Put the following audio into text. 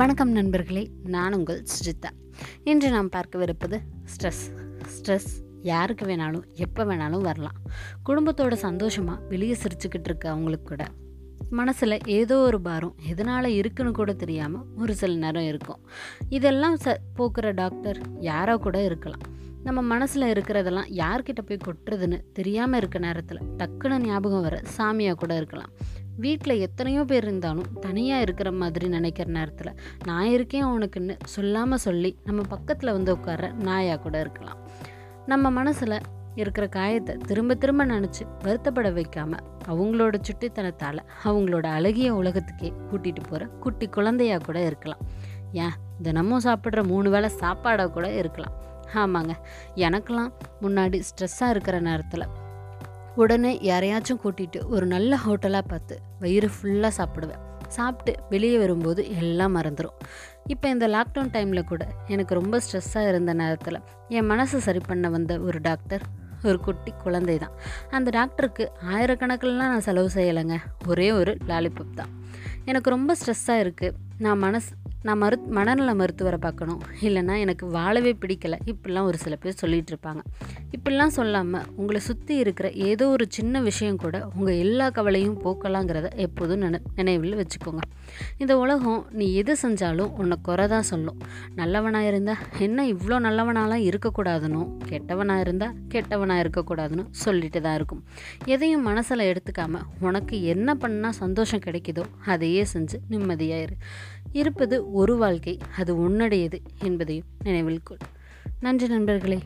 வணக்கம் நண்பர்களே நான் உங்கள் சுஜிதா. இன்று நாம் பார்க்கவிருப்பது ஸ்ட்ரெஸ். ஸ்ட்ரெஸ் யாருக்கு வேணாலும் எப்போ வேணாலும் வரலாம். குடும்பத்தோட சந்தோஷமாக வெளியே சிரிச்சுக்கிட்டு இருக்க அவங்களுக்கு கூட. மனசில் ஏதோ ஒரு பாரம் எதனால் இருக்குன்னு கூட தெரியாமல் ஒரு சில நேரம் இருக்கும். இதெல்லாம் ச போக்குற டாக்டர் யாரோ கூட இருக்கலாம். நம்ம மனசில் இருக்கிறதெல்லாம் யார்கிட்ட போய் கொட்டுறதுன்னு தெரியாமல் இருக்க நேரத்தில் டக்குன்னு ஞாபகம் வர சாமியாக கூட இருக்கலாம். வீட்டில் எத்தனையோ பேர் இருந்தாலும் தனியாக இருக்கிற மாதிரி நினைக்கிற நேரத்தில் நான் இருக்கேன் உனக்குன்னு சொல்லாமல் சொல்லி நம்ம பக்கத்தில் வந்து உட்கார நாயாக கூட இருக்கலாம். நம்ம மனசில் இருக்கிற காயத்தை திரும்ப திரும்ப நினச்சி வருத்தப்பட வைக்காமல் அவங்களோட சுட்டித்தனத்தால் அவங்களோட அழகிய உலகத்துக்கே கூட்டிகிட்டு போகிற குட்டி குழந்தையாக கூட இருக்கலாம். ஏன்? தினமும் சாப்பிட்ற மூணு வேளை சாப்பாடாக கூட இருக்கலாம். ஆமாங்க எனக்கெல்லாம் முன்னாடி ஸ்ட்ரெஸ்ஸாக இருக்கிற நேரத்தில் உடனே யாரையாச்சும் கூட்டிகிட்டு ஒரு நல்ல ஹோட்டலாக பார்த்து வயிறு ஃபுல்லாக சாப்பிடுவேன். சாப்பிட்டு வெளியே வரும்போது எல்லாம் மறந்துடும் இப்போ இந்த லாக்டவுன் டைமில் கூட எனக்கு ரொம்ப ஸ்ட்ரெஸ்ஸாக இருந்த நேரத்தில் என் மனசை சரி பண்ண வந்த ஒரு டாக்டர் ஒரு குட்டி குழந்தை தான் அந்த டாக்டருக்கு ஆயிரக்கணக்கிலலாம் நான் செலவு செய்யலைங்க. ஒரே ஒரு லாலிபப் தான். எனக்கு ரொம்ப ஸ்ட்ரெஸ்ஸாக இருக்குது நான் மனசு நான் மரு மனநல மருத்துவரை பார்க்கணும். இல்லைன்னா எனக்கு வாழவே பிடிக்கலை. இப்படிலாம் ஒரு சில பேர் சொல்லிகிட்டு இருப்பாங்க இப்படிலாம் சொல்லாமல் உங்களை சுற்றி இருக்கிற ஏதோ ஒரு சின்ன விஷயம் கூட உங்கள் எல்லா கவலையும் போக்கலாங்கிறத எப்போதும் நினை நினைவில் வச்சுக்கோங்க. இந்த உலகம் நீ எது செஞ்சாலும் உன்னை குறை தான் சொல்லும். நல்லவனாக இருந்தால் என்ன இவ்வளோ நல்லவனாலாம் இருக்கக்கூடாதுன்னு கெட்டவனாக இருந்தால் கெட்டவனாக இருக்கக்கூடாதுன்னு சொல்லிட்டு தான் இருக்கும். எதையும் மனசில் எடுத்துக்காமல் உனக்கு என்ன பண்ணால் சந்தோஷம் கிடைக்குதோ அதையே செஞ்சு நிம்மதியாயிரு இருப்பது ஒரு வாழ்க்கை அது உன்னுடையது என்பதையும் நினைவில் கொள். நன்றி நண்பர்களே.